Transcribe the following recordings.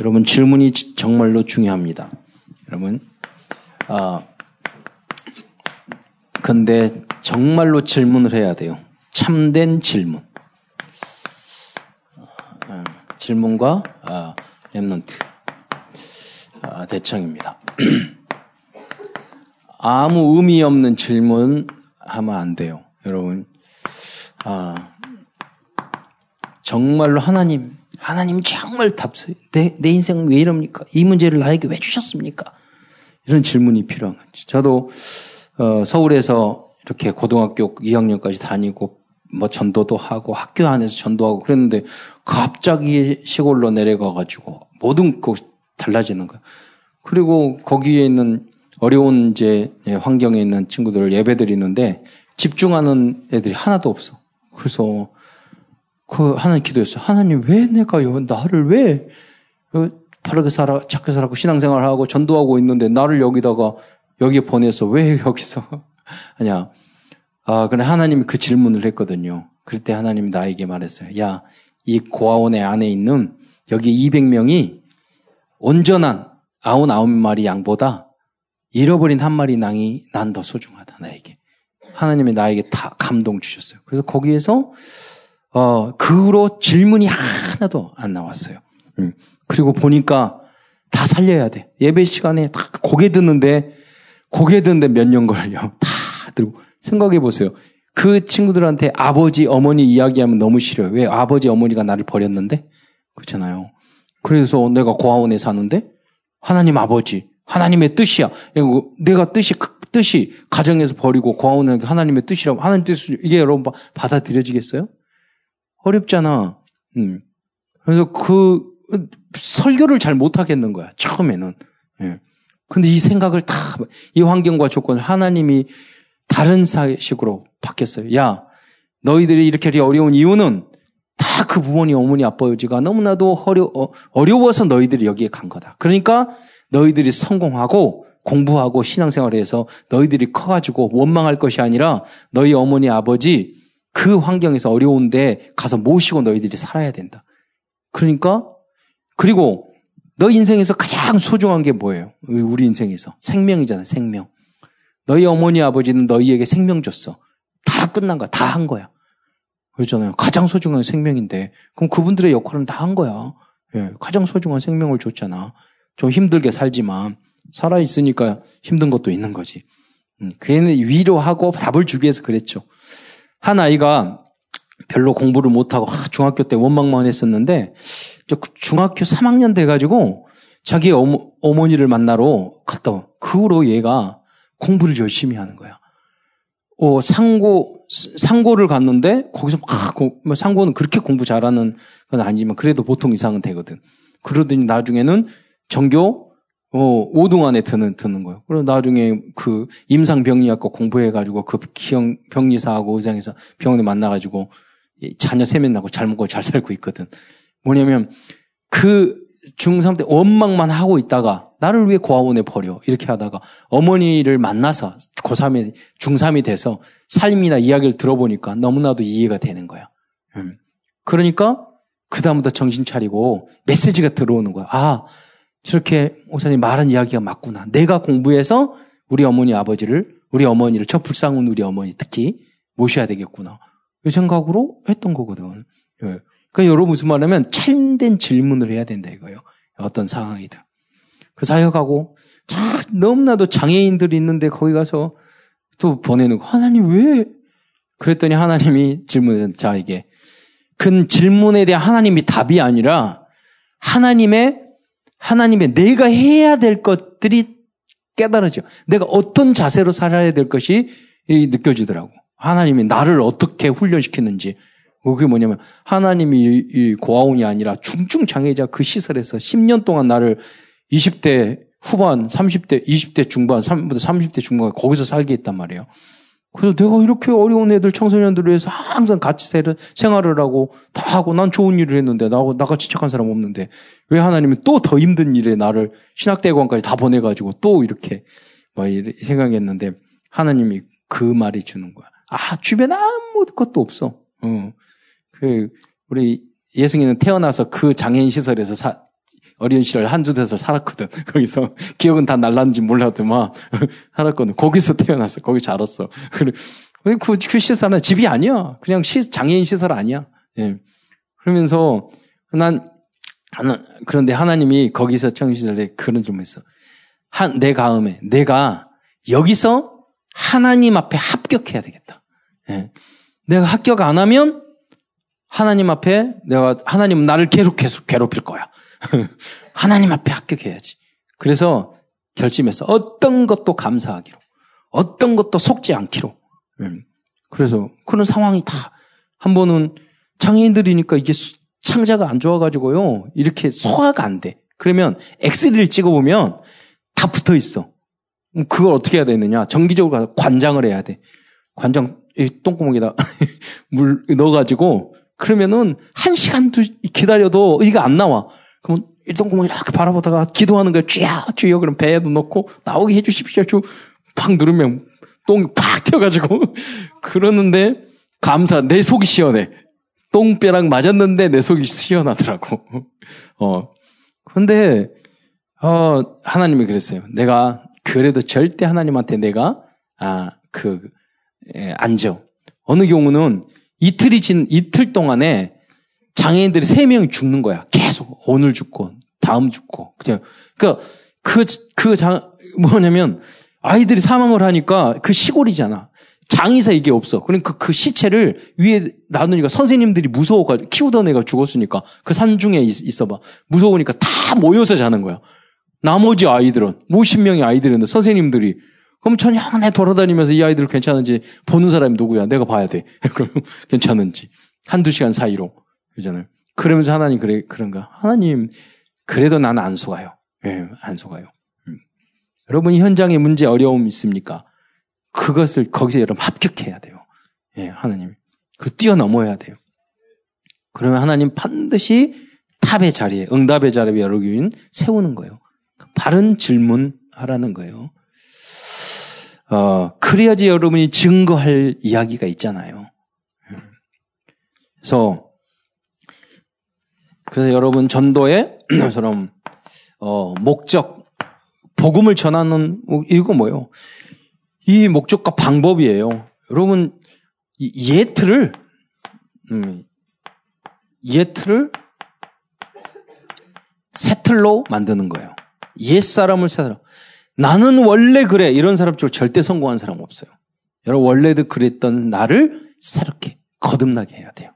여러분 질문이 정말로 중요합니다. 여러분, 아, 근데 정말로 질문을 해야 돼요. 참된 질문. 아, 질문과 아, 랩런트 아, 대청입니다. 아무 의미 없는 질문 하면 안 돼요, 여러분. 아, 정말로 하나님, 하나님 정말 답세. 내, 내 인생은 왜 이럽니까? 이 문제를 나에게 왜 주셨습니까? 이런 질문이 필요한 거지. 저도 어, 서울에서 이렇게 고등학교 2학년까지 다니고 뭐 전도도 하고 학교 안에서 전도하고 그랬는데 갑자기 시골로 내려가 가지고 모든 것 달라지는 거야. 그리고 거기에 있는 어려운 이제 환경에 있는 친구들을 예배 드리는데 집중하는 애들이 하나도 없어. 그래서 그 하나님 기도했어요. 하나님 왜 내가 요? 나를 왜 바르게 살아, 착하게 살고 신앙생활 하고 전도하고 있는데 나를 여기다가 여기에 보내서 왜 여기서 하냐. 아, 그래 하나님이 그 질문을 했거든요. 그때 하나님이 나에게 말했어요. 야, 이 고아원의 안에 있는 여기 200명이 온전한 아흔아홉 마리 양보다 잃어버린 한 마리 낭이 난 더 소중하다, 나에게. 하나님이 나에게 다 감동 주셨어요. 그래서 거기에서, 어, 그 후로 질문이 하나도 안 나왔어요. 음. 그리고 보니까 다 살려야 돼. 예배 시간에 다 고개 듣는데, 고개 듣는데 몇 년 걸려. 다 들고. 생각해 보세요. 그 친구들한테 아버지, 어머니 이야기하면 너무 싫어요. 왜 아버지, 어머니가 나를 버렸는데? 그렇잖아요. 그래서 내가 고아원에 사는데, 하나님 아버지, 하나님의 뜻이야. 내가 뜻이, 그 뜻이 가정에서 버리고 고아원은 하나님의 뜻이라고, 하나님 뜻이, 이게 여러분 받아들여지겠어요? 어렵잖아. 음. 그래서 그, 설교를 잘 못하겠는 거야. 처음에는. 예. 근데 이 생각을 다, 이 환경과 조건을 하나님이 다른 식으로 바뀌었어요. 야, 너희들이 이렇게 어려운 이유는 다 그 부모님, 어머니, 아버지가 너무나도 어려, 어, 어려워서 너희들이 여기에 간 거다. 그러니까 너희들이 성공하고 공부하고 신앙생활에서 너희들이 커가지고 원망할 것이 아니라 너희 어머니, 아버지 그 환경에서 어려운데 가서 모시고 너희들이 살아야 된다. 그러니까 그리고 너 인생에서 가장 소중한 게 뭐예요? 우리 인생에서 생명이잖아, 생명. 너희 어머니 아버지는 너희에게 생명 줬어. 다 끝난 거야. 다 한 거야. 그렇잖아요. 가장 소중한 생명인데 그럼 그분들의 역할은 다 한 거야. 예, 가장 소중한 생명을 줬잖아. 좀 힘들게 살지만 살아 있으니까 힘든 것도 있는 거지. 음, 그애는 위로하고 답을 주기 위해서 그랬죠. 한 아이가 별로 공부를 못하고 중학교 때 원망만 했었는데 중학교 3학년 돼가지고 자기 어머, 어머니를 만나러 갔다. 그 후로 얘가 공부를 열심히 하는 거야. 어, 상고, 상고를 갔는데, 거기서 막, 뭐 상고는 그렇게 공부 잘하는 건 아니지만, 그래도 보통 이상은 되거든. 그러더니 나중에는 전교, 어, 5등 안에 드는, 드는 거예요. 그리고 나중에 그 임상병리학과 공부해가지고 그 기형, 병리사하고 의장에서 병원에 만나가지고 자녀 세면 나고 잘 먹고 잘 살고 있거든. 뭐냐면 그 중3 때 원망만 하고 있다가 나를 왜 고아원에 버려? 이렇게 하다가 어머니를 만나서 고3이, 중3이 돼서 삶이나 이야기를 들어보니까 너무나도 이해가 되는 거야. 음. 그러니까 그다음부터 정신 차리고 메시지가 들어오는 거야. 아, 저렇게 목사님 말한 이야기가 맞구나. 내가 공부해서 우리 어머니 아버지를, 우리 어머니를, 저 불쌍한 우리 어머니 특히 모셔야 되겠구나. 이 생각으로 했던 거거든. 예. 그러니까 여러분 무슨 말하면 참된 질문을 해야 된다 이거예요. 어떤 상황이든. 그 사역하고 너무나도 장애인들이 있는데 거기 가서 또 보내는 거. 하나님 왜? 그랬더니 하나님이 질문을 자 이게 그 질문에 대한 하나님이 답이 아니라 하나님의 하나님의 내가 해야 될 것들이 깨달아져. 내가 어떤 자세로 살아야 될 것이 느껴지더라고. 하나님이 나를 어떻게 훈련시키는지. 그게 뭐냐면 하나님이 이 고아원이 아니라 중증 장애자 그 시설에서 10년 동안 나를 20대 후반, 30대, 20대 중반, 30대 중반 거기서 살게 했단 말이에요. 그래서 내가 이렇게 어려운 애들 청소년들을 위해서 항상 같이 생활을 하고 다 하고 난 좋은 일을 했는데 나, 나같이 착한 사람 없는데 왜 하나님이 또 더 힘든 일에 나를 신학대관까지 다 보내가지고 또 이렇게 막 생각했는데 하나님이 그 말이 주는 거야. 아, 주변 아무것도 없어. 어. 그, 우리 예승이는 태어나서 그 장애인 시설에서 사, 어린 시절 한두 대서 살았거든. 거기서 기억은 다 날랐는지 몰라도 막 살았거든. 거기서 태어났어. 거기 자랐어. 그, 그, 그 시설은 집이 아니야. 그냥 시, 장애인 시설 아니야. 예. 그러면서 난 하나, 그런데 하나님이 거기서 청시절에 그런 좀 했어. 한, 내 가음에 내가 여기서 하나님 앞에 합격해야 되겠다. 예. 내가 합격 안 하면 하나님 앞에 내가 하나님은 나를 계속 계속 괴롭힐 거야. 하나님 앞에 합격해야지. 그래서 결심했어. 어떤 것도 감사하기로. 어떤 것도 속지 않기로. 음. 그래서 그런 상황이 다 한 번은 장애인들이니까 이게 창자가 안 좋아가지고요. 이렇게 소화가 안 돼. 그러면 엑스리를 찍어보면 다 붙어 있어. 그걸 어떻게 해야 되느냐. 정기적으로 가서 관장을 해야 돼. 관장, 똥구멍에다 물 넣어가지고 그러면은 한 시간 두 기다려도 의가 안 나와. 그러면 일동구멍 이렇게 바라보다가 기도하는 거야. 쥐야, 쥐요. 그럼 배에도 넣고 나오게 해주십시오. 팍 누르면 똥이 팍 튀어가지고 그러는데 감사. 내 속이 시원해. 똥배랑 맞았는데 내 속이 시원하더라고. 어. 근데 어 하나님이 그랬어요. 내가 그래도 절대 하나님한테 내가 아 그 예, 앉아. 어느 경우는 이틀이 진 이틀 동안에 장애인들이 세 명이 죽는 거야. 계속 오늘 죽고 다음 죽고 그냥 그러니까 그그 장 뭐냐면 아이들이 사망을 하니까 그 시골이잖아. 장의사 이게 없어. 그러니까 그 시체를 위에 놔두니까 선생님들이 무서워가지고 키우던 애가 죽었으니까 그 산중에 있 어봐. 무서우니까 다 모여서 자는 거야. 나머지 아이들은 50명의 아이들인데 선생님들이 그럼 저녁 내 돌아다니면서 이 아이들 괜찮은지 보는 사람이 누구야? 내가 봐야 돼. 그럼 괜찮은지. 한두 시간 사이로. 그잖아요. 그러면서 하나님 그래, 그런가? 하나님, 그래도 나는 안 속아요. 예, 안 속아요. 음. 여러분, 현장에 문제, 어려움 있습니까? 그것을 거기서 여러분 합격해야 돼요. 예, 하나님. 그 뛰어넘어야 돼요. 그러면 하나님 반드시 탑의 자리에, 응답의 자리에 여러분 세우는 거예요. 바른 질문 하라는 거예요. 어, 그래야지 여러분이 증거할 이야기가 있잖아요. 그래서, 그래서 여러분 전도에 저처럼, 어, 목적, 복음을 전하는, 이거 뭐예요? 이 목적과 방법이에요. 여러분, 예트를, 음, 예트를 세틀로 만드는 거예요. 옛 사람을 세틀로. 나는 원래 그래. 이런 사람 쪽 절대 성공한 사람 없어요. 여러분, 원래도 그랬던 나를 새롭게 거듭나게 해야 돼요.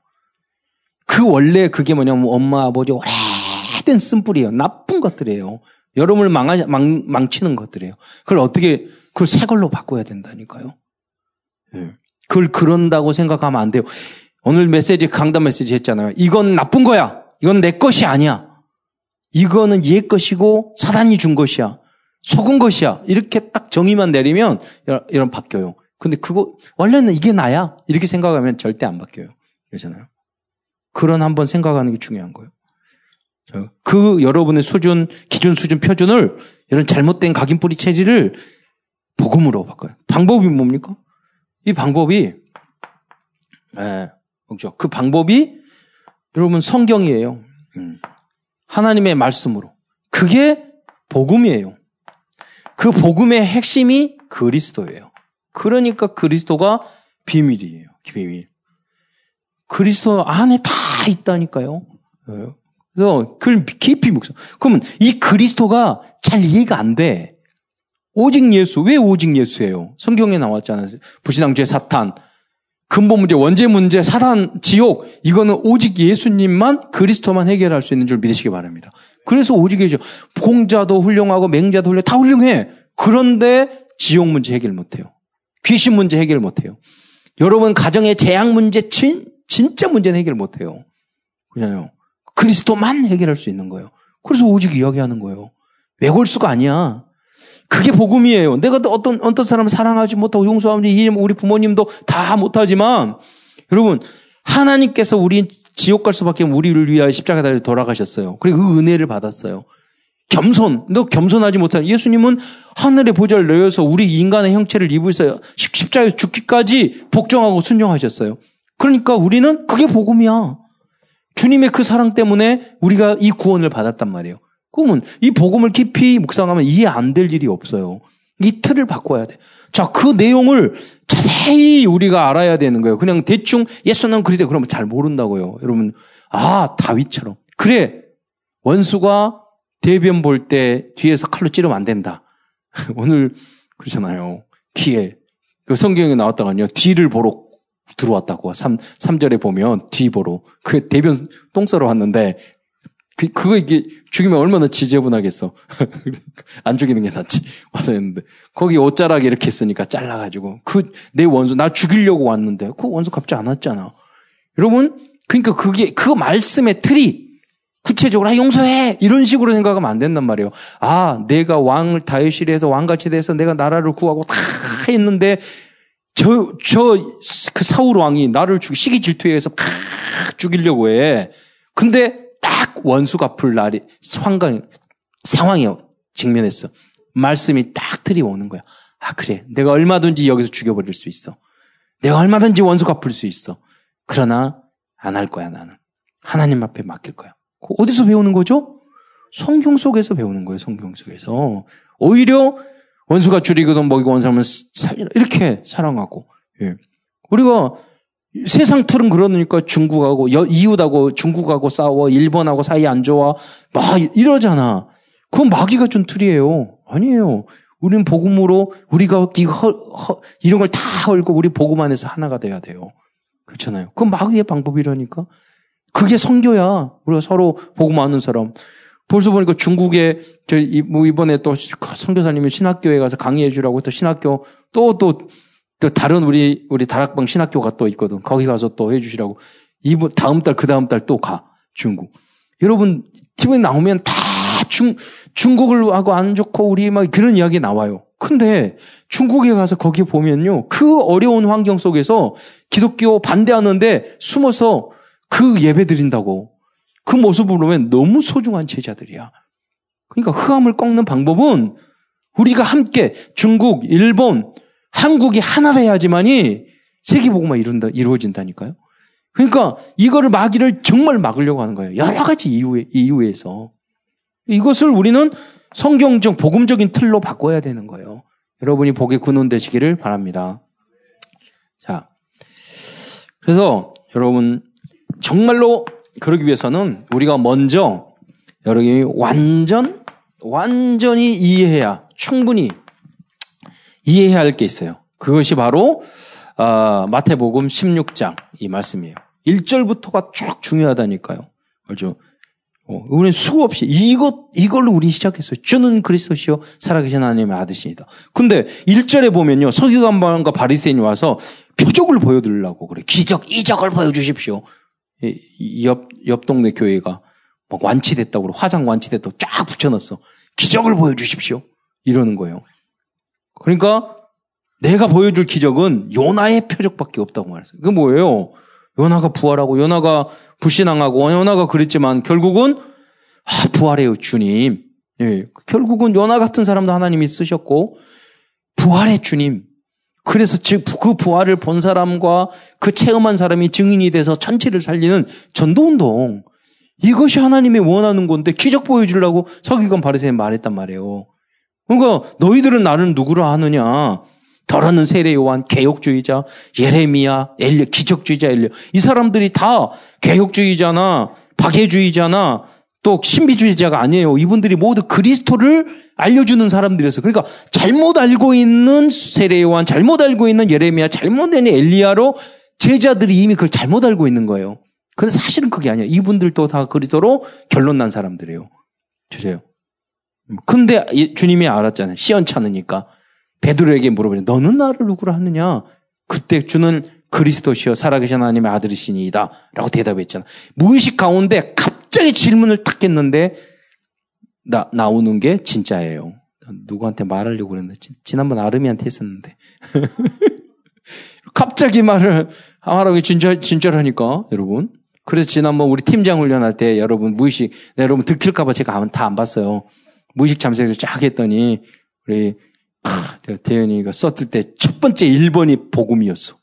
그 원래 그게 뭐냐면 엄마, 아버지 오래된 쓴뿌리예요. 나쁜 것들이에요. 여러분을 망하, 망, 망치는 것들이에요. 그걸 어떻게, 그걸 새 걸로 바꿔야 된다니까요. 네. 그걸 그런다고 생각하면 안 돼요. 오늘 메시지, 강단 메시지 했잖아요. 이건 나쁜 거야. 이건 내 것이 아니야. 이거는 얘 것이고 사단이 준 것이야. 속은 것이야. 이렇게 딱 정의만 내리면 이런 바뀌어요. 근데 그거 원래는 이게 나야. 이렇게 생각하면 절대 안 바뀌어요. 그렇잖아요. 그런 한번 생각하는 게 중요한 거예요. 그 여러분의 수준, 기준 수준 표준을 이런 잘못된 각인 뿌리 체질을 복음으로 바꿔요. 방법이 뭡니까? 이 방법이 예, 그렇죠. 그 방법이 여러분 성경이에요. 음. 하나님의 말씀으로. 그게 복음이에요. 그 복음의 핵심이 그리스도예요. 그러니까 그리스도가 비밀이에요. 비밀. 그리스도 안에 다 있다니까요. 그래서 그걸 깊이 묵상. 그러면 이 그리스도가 잘 이해가 안 돼. 오직 예수. 왜 오직 예수예요? 성경에 나왔잖아요. 부신앙죄 사탄. 근본 문제, 원죄 문제, 사단, 지옥. 이거는 오직 예수님만 그리스도만 해결할 수 있는 줄 믿으시기 바랍니다. 그래서 오직이죠. 공자도 훌륭하고 맹자도 훌륭, 다 훌륭해. 그런데 지옥 문제 해결 못 해요. 귀신 문제 해결 못 해요. 여러분 가정의 재앙 문제 진, 진짜 문제는 해결 못 해요. 그냥요. 그리스도만 해결할 수 있는 거예요. 그래서 오직 이야기하는 거예요. 외골수가 아니야. 그게 복음이에요. 내가 어떤 어떤 사람을 사랑하지 못하고 용서하지 우리 부모님도 다 못하지만 여러분 하나님께서 우리 지옥 갈 수밖에 우리를 위하여 십자가에 돌아가셨어요. 그리고 그 은혜를 받았어요. 겸손, 너 겸손하지 못한 예수님은 하늘의 보좌를 내어서 우리 인간의 형체를 입으셔 십자가에 죽기까지 복종하고 순종하셨어요. 그러니까 우리는 그게 복음이야. 주님의 그 사랑 때문에 우리가 이 구원을 받았단 말이에요. 그러면 이 복음을 깊이 묵상하면 이해 안 될 일이 없어요. 이 틀을 바꿔야 돼. 자, 그 내용을 자세히 우리가 알아야 되는 거예요. 그냥 대충 예수는 그리대 그러면 잘 모른다고요. 여러분, 아, 다윗처럼. 그래. 원수가 대변 볼 때 뒤에서 칼로 찌르면 안 된다. 오늘 그러잖아요. 귀에. 그 성경에 나왔다가요. 뒤를 보러 들어왔다고. 3, 3절에 보면 뒤 보러. 그 대변 똥 싸러 왔는데 그, 그거 이게 죽이면 얼마나 지저분하겠어. 안 죽이는 게 낫지. 와서 했는데. 거기 옷자락에 이렇게 했으니까 잘라가지고. 그, 내 원수, 나 죽이려고 왔는데. 그 원수 안 왔잖아. 여러분, 그러니까 그게, 그 말씀의 틀이 구체적으로, 아, 용서해! 이런 식으로 생각하면 안 된단 말이에요. 아, 내가 왕을 다윗이 해서 왕같이 돼서 내가 나라를 구하고 다 했는데, 저, 저, 그 사울 왕이 나를 죽이, 시기 질투에 서팍 죽이려고 해. 근데 딱 원수 갚을 날이 상황, 상황이 직면했어. 말씀이 딱 들이오는 거야. 아, 그래. 내가 얼마든지 여기서 죽여버릴 수 있어. 내가 얼마든지 원수 갚을 수 있어. 그러나 안 할 거야, 나는. 하나님 앞에 맡길 거야. 어디서 배우는 거죠? 성경 속에서 배우는 거예요, 성경 속에서. 오히려 원수가 줄이거든 먹이고 원수하면 살리라. 이렇게 사랑하고. 예. 우리가 세상 틀은 그러니까 중국하고 이웃하고 중국하고 싸워 일본하고 사이 안 좋아 막 이러잖아. 그건 마귀가 준 틀이에요. 아니에요. 우리는 복음으로 우리가 이 허, 허, 이런 걸 다 헐고 우리 복음 안에서 하나가 돼야 돼요. 그렇잖아요. 그건 마귀의 방법이라니까. 그게 성교야. 우리가 서로 복음 아는 사람. 벌써 보니까 중국에 저 뭐 이번에 또 선교사님이 신학교에 가서 강의해 주라고 또 신학교 또또 또 또 다른 우리 우리 다락방 신학교가 또 있거든. 거기 가서 또 해 주시라고. 이번 다음 달 그 다음 달 또 가 중국. 여러분 TV에 나오면 다 중 중국을 하고 안 좋고 우리 막 그런 이야기 나와요. 근데 중국에 가서 거기 보면요 그 어려운 환경 속에서 기독교 반대하는데 숨어서 그 예배 드린다고 그 모습을 보면 너무 소중한 제자들이야. 그러니까 흑암을 꺾는 방법은 우리가 함께 중국, 일본, 한국이 하나 돼야지만이 세계복음화 이룬다, 이루어진다니까요. 그러니까 이거를 마귀를 정말 막으려고 하는 거예요. 여러 가지 이유에, 이유에서. 이것을 우리는 성경적, 복음적인 틀로 바꿔야 되는 거예요. 여러분이 복의 근원 되시기를 바랍니다. 자. 그래서 여러분, 정말로 그러기 위해서는 우리가 먼저 여러분이 완전, 완전히 이해해야 충분히 이해해야 할 게 있어요. 그것이 바로 어, 마태복음 16장 이 말씀이에요. 1절부터가 쭉 중요하다니까요. 알죠? 어, 우리는 수없이 이것 이걸로 우리 시작했어요. 주는 그리스도시요 살아계신 하나님의 아드십니다. 근데 1절에 보면요. 서기관과 바리새인이 와서 표적을 보여 드리려고 그래. 기적, 이적을 보여 주십시오. 옆, 옆 동네 교회가 막 완치됐다고. 화상 완치됐다고 쫙 붙여놨어. 기적을 보여주십시오. 이러는 거예요. 그러니까 내가 보여줄 기적은 요나의 표적밖에 없다고 말했어요. 그 뭐예요? 요나가 부활하고 요나가 불신앙하고 요나가 그랬지만 결국은 아, 부활해요 주님. 예, 결국은 요나 같은 사람도 하나님이 쓰셨고 부활의 주님. 그래서 그 부활을 본 사람과 그 체험한 사람이 증인이 돼서 천체를 살리는 전도운동. 이것이 하나님이 원하는 건데 기적 보여주려고 서기관 바리새인 말했단 말이에요. 그러니까 너희들은 나를 누구라 하느냐? 더러는 세례 요한, 개혁주의자, 예레미야, 엘리, 기적주의자 엘리. 이 사람들이 다 개혁주의자나 박해주의자나 또 신비주의자가 아니에요. 이분들이 모두 그리스도를 알려주는 사람들이었어. 그러니까 잘못 알고 있는 세례 요한, 잘못 알고 있는 예레미야, 잘못 알는 엘리야로 제자들이 이미 그걸 잘못 알고 있는 거예요. 근데 사실은 그게 아니야. 이분들도 다 그리스도로 결론 난 사람들이에요. 주세요. 근데 주님이 알았잖아요. 시원찮으니까. 베드로에게 물어보니 너는 나를 누구라 하느냐? 그때 주는 그리스도시여 살아계신 하나님의 아들이시니이다. 라고 대답했잖아. 무의식 가운데 갑 자기 질문을 탁 했는데 나, 나오는 게 진짜예요. 누구한테 말하려고 그랬는데 지난번 아름이한테 했었는데 갑자기 말을 하라고 진짜 진짜라니까 여러분. 그래서 지난번 우리 팀장 훈련할 때 여러분 무의식 여러분 들킬까봐 제가 다 안 봤어요. 무의식 잠색을 쫙 했더니 우리 하, 대현이가 썼을 때 첫 번째 1번이 복음이었어.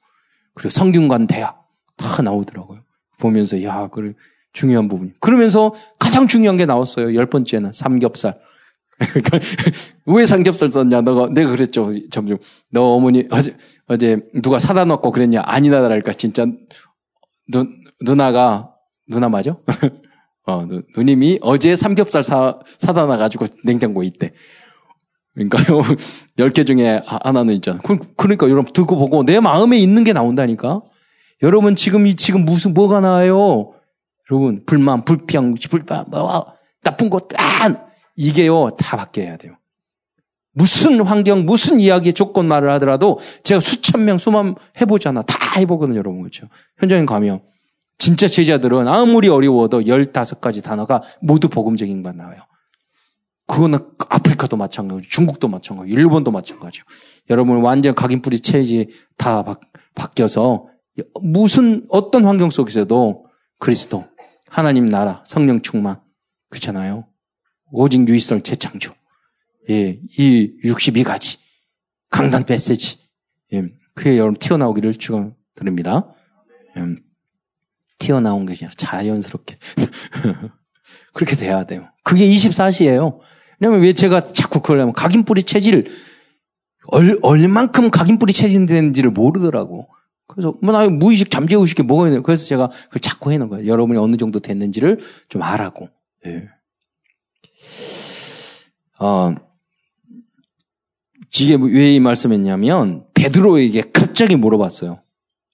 그리고 성균관 대학 다 나오더라고요. 보면서 야, 그래 중요한 부분이. 그러면서 가장 중요한 게 나왔어요. 열 번째는 삼겹살. 그러니까 왜 삼겹살 썼냐? 너가 내가 그랬죠. 점점 너 어머니 어제 어제 누가 사다 놓고 그랬냐? 아니다랄까 진짜 누 누나가 누나 맞아? 어 누, 누님이 어제 삼겹살 사 사다 놔 가지고 냉장고에 있대. 그러니까요 10개 중에 하나는 있잖아. 그, 그러니까 여러분 듣고 보고 내 마음에 있는 게 나온다니까. 여러분 지금 이 지금 무슨 뭐가 나와요? 여러분 불만, 불평, 불만, 뭐 나쁜 것, 아 이게요 다 바뀌어야 돼요. 무슨 환경, 무슨 이야기, 조건 말을 하더라도 제가 수천 명, 수만 해보잖아. 다 해보거든요, 여러분. 그렇죠? 현장에 가면 진짜 제자들은 아무리 어려워도 15가지 단어가 모두 복음적인 것만 나와요. 그거는 아프리카도 마찬가지, 중국도 마찬가지, 일본도 마찬가지요. 여러분 완전 각인뿌리 체질이 다 바, 바뀌어서 무슨 어떤 환경 속에서도 그리스도, 하나님 나라, 성령 충만 그렇잖아요. 오직 유일설 재창조. 예, 이 62가지 강단 메시지. 예, 그에 여러분 튀어나오기를 축원드립니다. 예, 튀어나온 게 아니라 자연스럽게 그렇게 돼야 돼요. 그게 24시예요. 왜냐면 왜 제가 자꾸 그걸 하면 각인 뿌리 체질 얼, 얼만큼 각인 뿌리 체질되는지를 모르더라고. 그래서 뭐나 무의식 잠재의식 이 뭐가 있는 그래서 제가 그걸 자꾸 해놓은 거예요. 여러분이 어느 정도 됐는지를 좀 알아고. 예. 어, 이게 왜 이 말씀했냐면 베드로에게 갑자기 물어봤어요.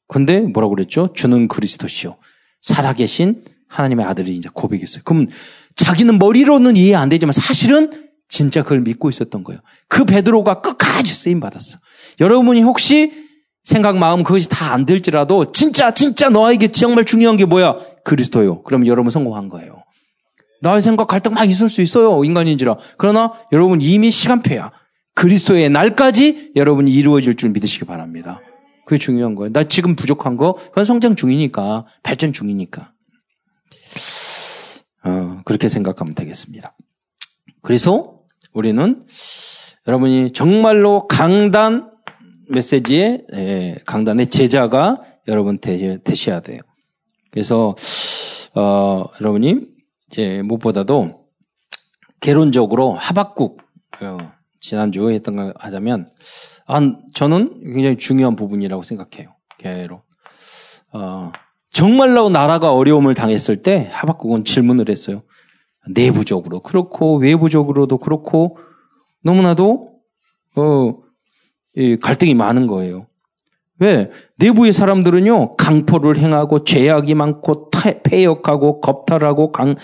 근데 뭐라고 그랬죠? 주는 그리스도시요. 살아계신 하나님의 아들이 이제 고백했어요. 그럼 자기는 머리로는 이해 안 되지만 사실은 진짜 그걸 믿고 있었던 거예요. 그 베드로가 끝까지 쓰임 받았어. 여러분이 혹시 생각, 마음 그것이 다 안 될지라도 진짜 진짜 너에게 정말 중요한 게 뭐야? 그리스도요. 그럼 여러분 성공한 거예요. 나의 생각 갈등 막 있을 수 있어요. 인간인지라. 그러나 여러분 이미 시간표야. 그리스도의 날까지 여러분이 이루어질 줄 믿으시기 바랍니다. 그게 중요한 거예요. 나 지금 부족한 거, 그건 성장 중이니까, 발전 중이니까. 어, 그렇게 생각하면 되겠습니다. 그래서 우리는 여러분이 정말로 강단 메시지의 예, 강단의 제자가 여러분 되, 되셔야 돼요. 그래서 어, 여러분이 이제 무엇보다도 개론적으로 하박국 어, 지난주 했던 걸 하자면 아, 저는 굉장히 중요한 부분이라고 생각해요. 개론. 어, 정말로 나라가 어려움을 당했을 때 하박국은 질문을 했어요. 내부적으로 그렇고 외부적으로도 그렇고 너무나도 어, 갈등이 많은 거예요. 왜? 내부의 사람들은요, 강포를 행하고 죄악이 많고 폐역하고 겁탈하고 강,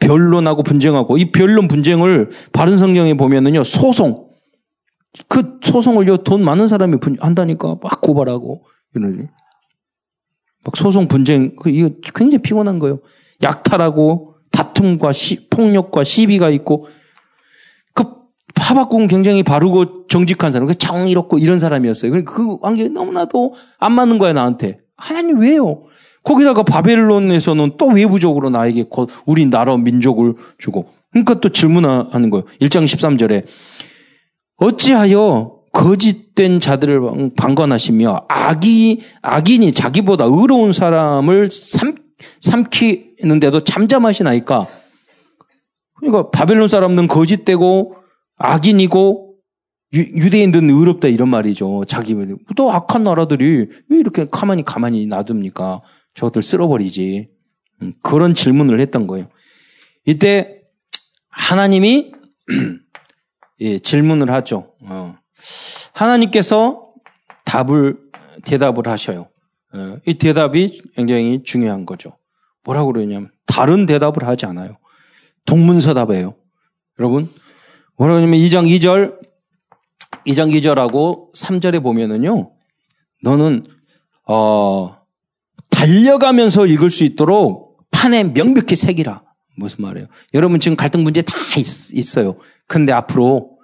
변론하고 분쟁하고 이 변론 분쟁을 바른 성경에 보면은요, 소송. 그 소송을요, 돈 많은 사람이 분, 한다니까 막 고발하고 이러니. 막 소송 분쟁, 그 이거 굉장히 피곤한 거예요. 약탈하고 다툼과 시, 폭력과 시비가 있고 그 하박국은 굉장히 바르고 정직한 사람, 그 정의롭고 이런 사람이었어요. 그 관계 너무나도 안 맞는 거야 나한테. 하나님 왜요? 거기다가 바벨론에서는 또 외부적으로 나에게 우리 나라 민족을 주고 그러니까 또 질문하는 거예요. 1장 13절에 어찌하여 거짓된 자들을 방관하시며 악이 악인이 자기보다 의로운 사람을 삼, 삼키는데도 잠잠하시나이까. 그러니까 바벨론 사람들은 거짓되고 악인이고 유, 대인들은 의롭다 이런 말이죠. 자기 또 악한 나라들이 왜 이렇게 가만히 가만히 놔둡니까? 저것들 쓸어버리지. 음, 그런 질문을 했던 거예요. 이때 하나님이 예, 질문을 하죠. 어. 하나님께서 답을 대답을 하셔요. 어, 이 대답이 굉장히 중요한 거죠. 뭐라고 그러냐면 다른 대답을 하지 않아요. 동문서답이에요. 여러분 뭐라고 하냐면 2장 2절 2장 2절하고 3절에 보면은요. 너는 어 달려가면서 읽을 수 있도록 판에 명백히 새기라. 무슨 말이에요? 여러분 지금 갈등 문제 다 있, 어요 근데 앞으로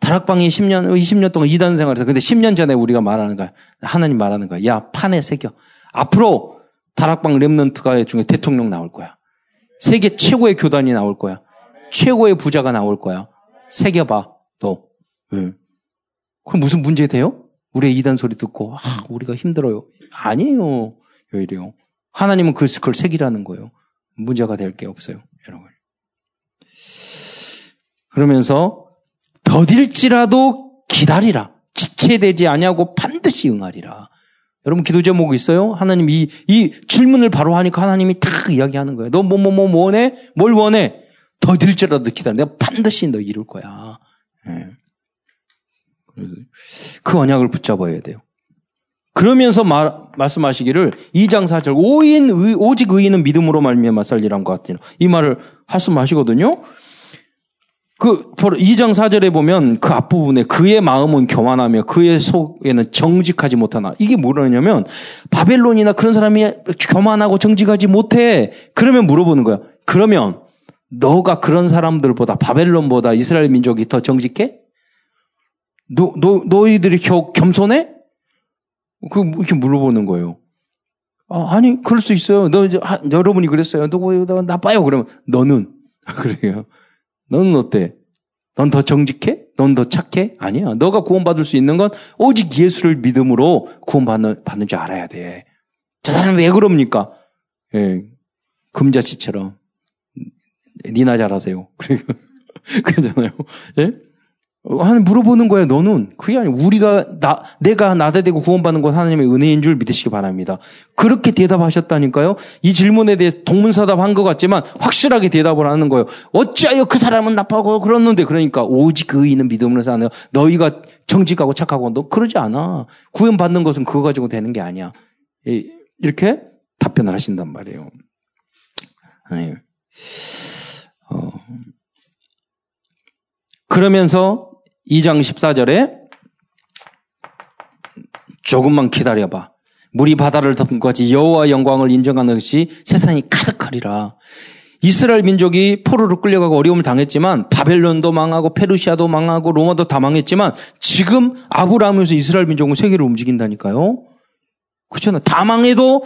다락방이 10년, 20년 동안 이단 생활에서 근데 10년 전에 우리가 말하는 거야. 하나님 말하는 거야. 야, 판에 새겨. 앞으로 다락방 랩런트가 중에 대통령 나올 거야. 세계 최고의 교단이 나올 거야. 최고의 부자가 나올 거야. 새겨봐, 또. 응. 그럼 무슨 문제 돼요? 우리의 이단 소리 듣고, 아, 우리가 힘들어요. 아니에요. 왜 이래요? 하나님은 그, 그걸 새기라는 거예요. 문제가 될 게 없어요, 여러분. 그러면서 더딜지라도 기다리라. 지체되지 아니하고 반드시 응하리라. 여러분 기도 제목 있어요? 하나님 이, 이 질문을 바로 하니까 하나님이 탁 이야기하는 거예요. 너 뭐, 뭐, 뭐, 뭐 원해? 뭘 원해? 더딜지라도 기다려. 내가 반드시 너 이룰 거야. 네. 그 언약을 붙잡아야 돼요. 그러면서 말, 말씀하시기를 2장 4절 오인 의, 오직 의인은 믿음으로 말미암아 살리란 것 같아요. 이 말을 말씀하시거든요. 그 2장 4절에 보면 그 앞부분에 그의 마음은 교만하며 그의 속에는 정직하지 못하나 이게 뭐냐면 바벨론이나 그런 사람이 교만하고 정직하지 못해 그러면 물어보는 거야. 그러면 너가 그런 사람들보다 바벨론보다 이스라엘 민족이 더 정직해? 너, 너, 너희들이 겨, 겸손해? 그, 이렇게 물어보는 거예요. 아, 니 그럴 수 있어요. 너, 아, 여러분이 그랬어요. 너, 너 나빠요. 그러면, 너는. 그래요. 너는 어때? 넌 더 정직해? 넌 더 착해? 아니야. 너가 구원받을 수 있는 건 오직 예수를 믿음으로 구원받는, 받는 줄 알아야 돼. 저 사람 왜 그럽니까? 예. 금자씨처럼. 니나 잘하세요. 그러잖아요. 예? 하나님 물어보는 거예요, 너는. 그게 아니고, 우리가, 나, 내가 나대되고 구원받는 건 하나님의 은혜인 줄 믿으시기 바랍니다. 그렇게 대답하셨다니까요? 이 질문에 대해 동문서답 한 것 같지만, 확실하게 대답을 하는 거예요. 어찌하여 그 사람은 나빠고 그러는데, 그러니까, 오직 그 의인은 믿음으로 사는 너희가 정직하고 착하고, 너 그러지 않아. 구원받는 것은 그거 가지고 되는 게 아니야. 이렇게 답변을 하신단 말이에요. 아니, 어. 그러면서 2장 14절에 조금만 기다려봐. 물이 바다를 덮은 것 같이 여호와 영광을 인정하는 것이 세상이 가득하리라. 이스라엘 민족이 포로로 끌려가고 어려움을 당했지만 바벨론도 망하고 페르시아도 망하고 로마도 다 망했지만 지금 아브라함에서 이스라엘 민족은 세계를 움직인다니까요. 그렇잖아. 다 망해도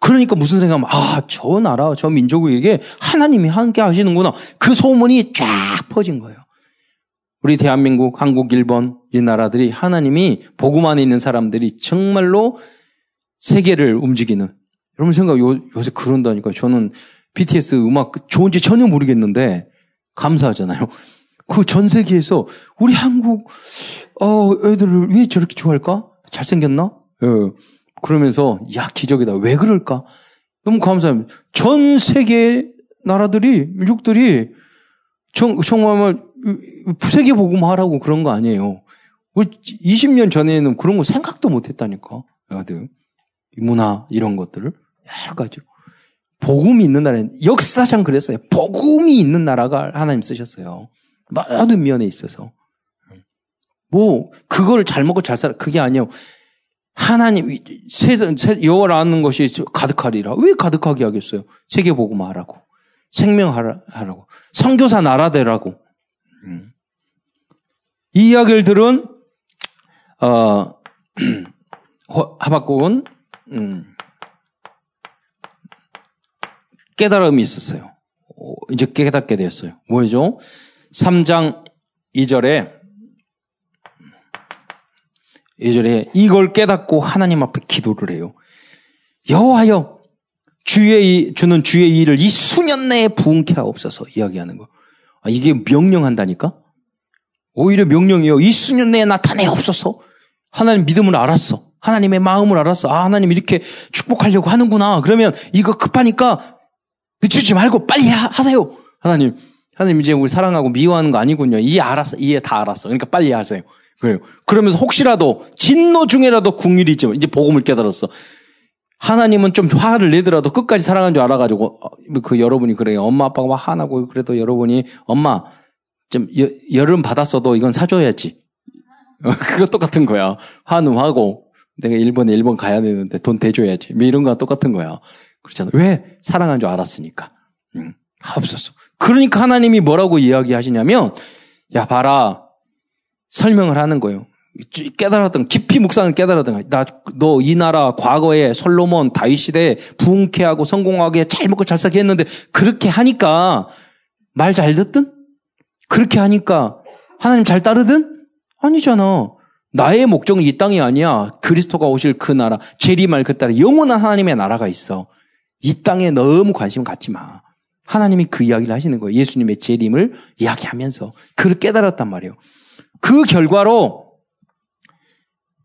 그러니까 무슨 생각하면 아, 저 나라, 저 민족에게 하나님이 함께 하시는구나. 그 소문이 쫙 퍼진 거예요. 우리 대한민국, 한국, 일본 이 나라들이 하나님이 복음 안에 있는 사람들이 정말로 세계를 움직이는 여러분 생각 요, 요새 그런다니까 저는 BTS 음악 좋은지 전혀 모르겠는데 감사하잖아요. 그 전 세계에서 우리 한국 어 애들을 왜 저렇게 좋아할까? 잘생겼나? 예. 그러면서 야 기적이다. 왜 그럴까? 너무 감사합니다. 전 세계 나라들이 민족들이 정, 정말 세계 복음 하라고 그런 거 아니에요. 20년 전에는 그런 거 생각도 못 했다니까. 문화, 이런 것들을. 여러 가지. 복음이 있는 나라는, 역사상 그랬어요. 복음이 있는 나라가 하나님 쓰셨어요. 모든 면에 있어서. 뭐, 그걸 잘 먹고 잘 살아. 그게 아니에요. 하나님, 세상, 여호와를 아는 것이 가득하리라. 왜 가득하게 하겠어요? 세계 복음 하라고. 생명하라고. 성교사 나라 되라고. 음. 이 이야기를 들은 어, 하박국은 음, 깨달음이 있었어요. 이제 깨닫게 되었어요. 뭐죠? 3장 2절에 2절에 이걸 깨닫고 하나님 앞에 기도를 해요. 여호와여 주의 주는 주의 일을 이 수년 내에 부흥케 하옵소서 이야기하는 거. 아, 이게 명령한다니까? 오히려 명령이요. 이 수년 내에 나타내 없어서 하나님 믿음을 알았어. 하나님의 마음을 알았어. 아, 하나님 이렇게 축복하려고 하는구나. 그러면 이거 급하니까 늦추지 말고 빨리 하, 세요 하나님, 하나님 이제 우리 사랑하고 미워하는 거 아니군요. 이해 알았어. 이해 다 알았어. 그러니까 빨리 하세요. 그래요. 그러면서 혹시라도 진노 중에라도 궁일이 있지만 이제 복음을 깨달았어. 하나님은 좀 화를 내더라도 끝까지 사랑하는 줄 알아가지고 어, 그 여러분이 그래요. 엄마 아빠가 막 화나고 그래도 여러분이 엄마 좀 여, 여름 받았어도 이건 사줘야지. 그거 똑같은 거야. 한우하고 내가 일본에 일본 가야 되는데 돈 대줘야지. 뭐 이런 거랑 똑같은 거야. 그렇잖아. 왜? 사랑한 줄 알았으니까. 응. 없었어. 그러니까 하나님이 뭐라고 이야기하시냐면 야 봐라 설명을 하는 거예요. 깨달았던 깊이 묵상을 깨달았던 나너 이 나라 과거에 솔로몬 다윗 시대에 부흥케 하고 성공하게 잘 먹고 잘 살게 했는데 그렇게 하니까 말 잘 듣든 그렇게 하니까 하나님 잘 따르든 아니잖아. 나의 목적은 이 땅이 아니야. 그리스도가 오실 그 나라, 재림할 그 나라, 영원한 하나님의 나라가 있어. 이 땅에 너무 관심 갖지 마. 하나님이 그 이야기를 하시는 거예요. 예수님의 재림을 이야기하면서 그를 깨달았단 말이에요. 그 결과로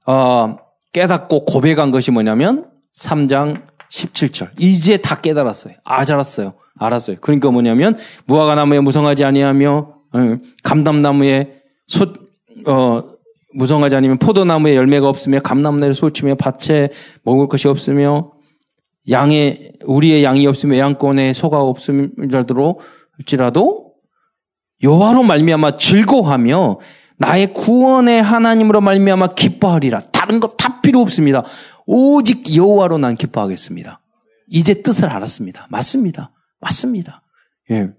어, 깨닫고 고백한 것이 뭐냐면 3장 17절. 이제 다 깨달았어요. 아, 알았어요. 알았어요. 그러니까 뭐냐면 무화과 나무에 무성하지 아니하며 어, 감담나무에 소, 어, 무성하지 않으면 포도나무에 열매가 없으며 감나무에 소치며 밭에 먹을 것이 없으며 양의 우리의 양이 없으며 양권에 소가 없음이라도 여호와로 말미암아 즐거워하며 나의 구원의 하나님으로 말미암아 기뻐하리라. 다른 것 다 필요 없습니다. 오직 여호와로 난 기뻐하겠습니다. 이제 뜻을 알았습니다. 맞습니다. 맞습니다. 예.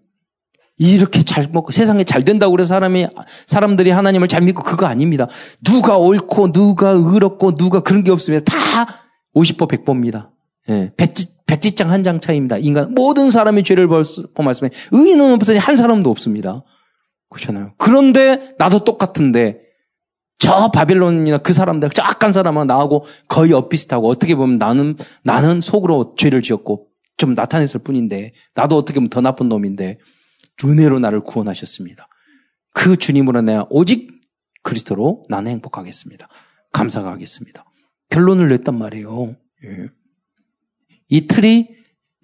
이렇게 잘 먹고 세상에 잘 된다고 그래서 사람이 사람들이 하나님을 잘 믿고 그거 아닙니다. 누가 옳고 누가 의롭고 누가 그런 게 없으면 다 50보 100보입니다. 예. 배지, 배지장 한 장 차이입니다. 인간 모든 사람이 죄를 범했으면 의인은 없으니 한 사람도 없습니다. 그렇잖아요. 그런데 나도 똑같은데 저 바벨론이나 그 사람들, 저 악한 사람은 나하고 거의 엇비슷하고 어떻게 보면 나는, 나는 속으로 죄를 지었고 좀 나타냈을 뿐인데 나도 어떻게 보면 더 나쁜 놈인데 은혜로 나를 구원하셨습니다. 그 주님으로 내가 오직 그리스도로 나는 행복하겠습니다. 감사가 하겠습니다. 결론을 냈단 말이에요. 예. 이 틀이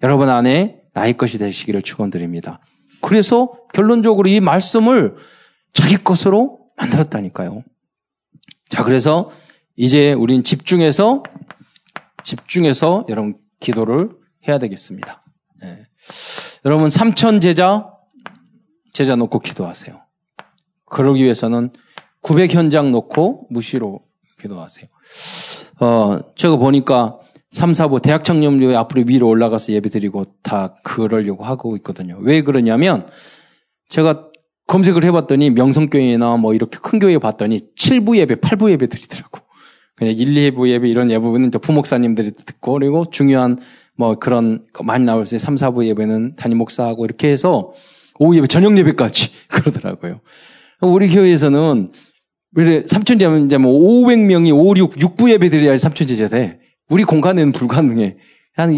여러분 안에 나의 것이 되시기를 축원드립니다. 그래서 결론적으로 이 말씀을 자기 것으로 만들었다니까요. 자, 그래서 이제 우린 집중해서 집중해서 여러분 기도를 해야 되겠습니다. 예. 여러분 삼천 제자 제자 놓고 기도하세요. 그러기 위해서는 900 현장 놓고 무시로 기도하세요. 어, 저거 보니까 3, 4부 대학 청년교회 앞으로 위로 올라가서 예배 드리고 다 그러려고 하고 있거든요. 왜 그러냐면 제가 검색을 해봤더니 명성교회나 뭐 이렇게 큰 교회 봤더니 7부 예배, 8부 예배 드리더라고. 그냥 1, 2부 예배 이런 예부는 부목사님들이 듣고 그리고 중요한 뭐 그런 많이 나올 때 3, 4부 예배는 담임 목사하고 이렇게 해서 오후 예배, 저녁 예배까지 그러더라고요. 우리 교회에서는 우리 삼천제면 이제 뭐 500명이 5, 6, 6부 예배 드려야 삼천제자 돼. 우리 공간에는 불가능해.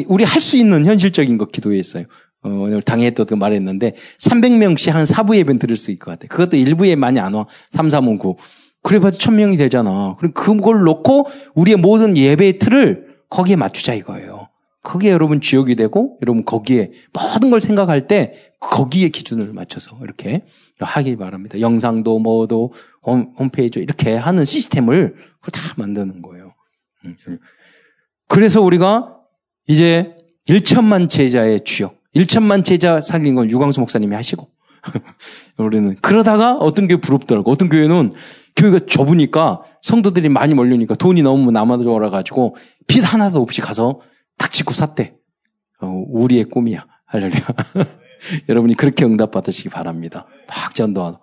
우리 할 수 있는 현실적인 거 기도했어요. 어, 오늘 당에 또 말했는데 300명씩 한 4부 예배는 들을 수 있을 것 같아. 그것도 1부에 많이 안 와. 3, 4, 5, 9. 그래봐도 1000명이 되잖아. 그럼 그걸 놓고 우리의 모든 예배의 틀을 거기에 맞추자 이거예요. 거기에 여러분 지역이 되고 여러분 거기에 모든 걸 생각할 때 거기에 기준을 맞춰서 이렇게 하기 바랍니다. 영상도 뭐도 홈, 홈페이지 이렇게 하는 시스템을 그걸 다 만드는 거예요. 음, 음. 그래서 우리가 이제 1천만 제자의 주역, 1천만 제자 살린 건 유광수 목사님이 하시고 우리는 그러다가 어떤 교회 부럽더라고. 어떤 교회는 교회가 좁으니까 성도들이 많이 몰려니까 돈이 너무 남아돌아 가지고 빚 하나도 없이 가서 딱 짓고 샀대. 어, 우리의 꿈이야. 할렐루야. 여러분이 그렇게 응답 받으시기 바랍니다. 막 전도하고.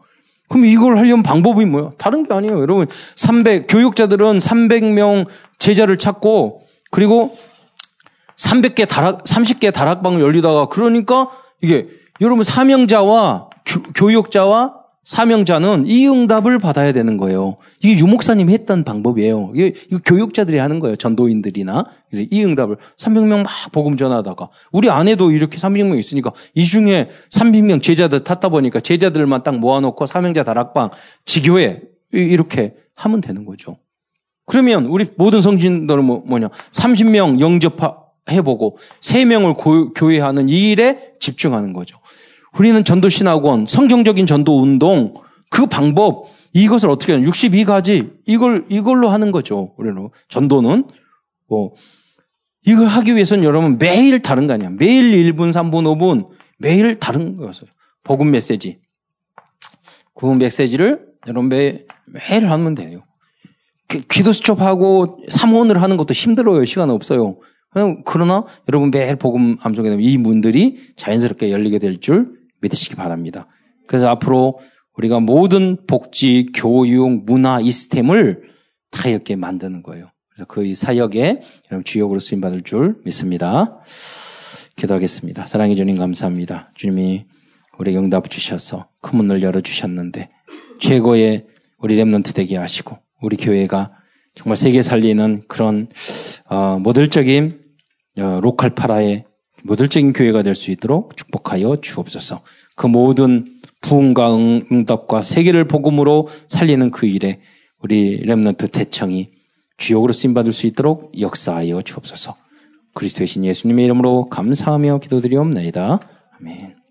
그럼 이걸 하려면 방법이 뭐야? 다른 게 아니에요. 여러분, 300, 교육자들은 300명 제자를 찾고, 그리고 300개 다락, 30개 다락방을 열리다가, 그러니까 이게, 여러분 사명자와 교, 육자와 사명자는 이 응답을 받아야 되는 거예요. 이게 유목사님이 했던 방법이에요. 이게, 이거 교육자들이 하는 거예요. 전도인들이나. 이 응답을 300명 막 복음 전하다가. 우리 안에도 이렇게 300명 있으니까 이 중에 300명 제자들 탔다 보니까 제자들만 딱 모아놓고 사명자 다락방, 지교회 이렇게 하면 되는 거죠. 그러면 우리 모든 성진들은 뭐, 뭐냐. 30명 영접해보고 3명을 교회하는 이 일에 집중하는 거죠. 우리는 전도신학원, 성경적인 전도 운동, 그 방법, 이것을 어떻게 하냐. 62가지, 이걸, 이걸로 하는 거죠. 우리는. 전도는. 뭐, 이걸 하기 위해서는 여러분 매일 다른 거 아니야. 매일 1분, 3분, 5분, 매일 다른 거였어요. 복음 메시지. 그 메시지를 여러분 매, 매일 하면 돼요. 기도 수첩하고 삼원을 하는 것도 힘들어요. 시간 없어요. 그러나 여러분 매일 복음 암송에 되면 이 문들이 자연스럽게 열리게 될 줄 믿으시기 바랍니다. 그래서 앞으로 우리가 모든 복지, 교육, 문화 이 시스템을 다 이렇게 만드는 거예요. 그래서 그 사역에 여러분 주역으로 쓰임 받을 줄 믿습니다. 기도하겠습니다. 사랑해 주님 감사합니다. 주님이 우리 응답 주셔서 큰 문을 열어 주셨는데 최고의 우리 랩런트 되게 하시고 우리 교회가 정말 세계 살리는 그런 어, 모델적인 어, 로컬 파라의 모델적인 교회가 될 수 있도록 축복하여 주옵소서. 그 모든 부흥과 응답과 세계를 복음으로 살리는 그 일에 우리 렘넌트 대청이 주역으로 쓰임 받을 수 있도록 역사하여 주옵소서. 그리스도의 신 예수님의 이름으로 감사하며 기도드리옵나이다. 아멘.